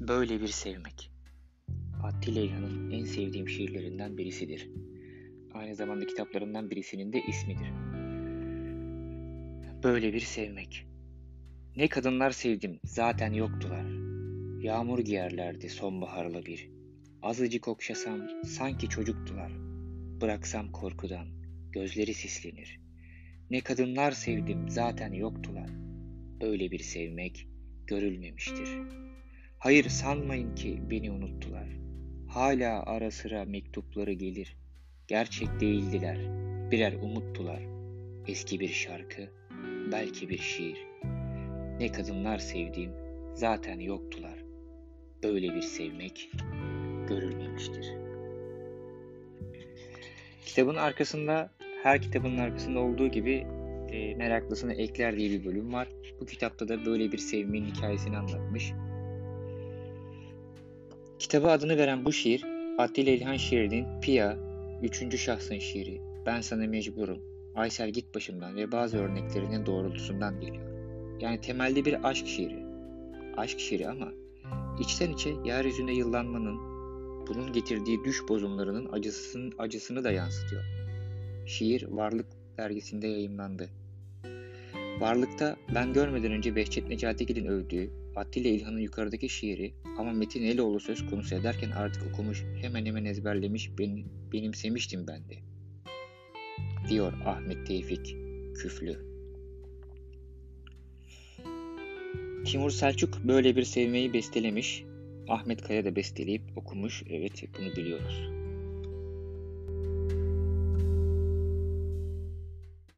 Böyle bir sevmek. Attila İlhan'ın en sevdiğim şiirlerinden birisidir. Aynı zamanda kitaplarından birisinin de ismidir. Böyle bir sevmek. Ne kadınlar sevdim, zaten yoktular. Yağmur giyerlerdi sonbaharla bir. Azıcık okşasam sanki çocuktular. Bıraksam korkudan, gözleri sislenir. Ne kadınlar sevdim, zaten yoktular. Böyle bir sevmek görülmemiştir. Hayır sanmayın ki beni unuttular. Hala ara sıra mektupları gelir. Gerçek değildiler, birer umuttular. Eski bir şarkı, belki bir şiir. Ne kadınlar sevdiğim zaten yoktular. Böyle bir sevmek görülmemiştir. Kitabın arkasında her kitabın arkasında olduğu gibi e, meraklısına ekler diye bir bölüm var. Bu kitapta da böyle bir sevmenin hikayesini anlatmış. Kitaba adını veren bu şiir Attila İlhan şiirinin Pia, üçüncü şahsın şiiri, Ben sana mecburum, Aysel git başımdan ve bazı örneklerinin doğrultusundan geliyor. Yani temelde bir aşk şiiri. Aşk şiiri ama içten içe yeryüzünde yıllanmanın, bunun getirdiği düş bozumlarının acısının, acısını da yansıtıyor. Şiir Varlık dergisinde yayımlandı. Varlıkta ben görmeden önce Behçet Necatigil'in övdüğü Attila İlhan'ın yukarıdaki şiiri ama Metin Eloğlu söz konusu ederken artık okumuş, hemen hemen ezberlemiş, benim, benimsemiştim ben de. Diyor Ahmet Tevfik Küflü. Timur Selçuk böyle bir sevmeyi bestelemiş. Ahmet Kaya da besteleyip okumuş. Evet bunu biliyoruz.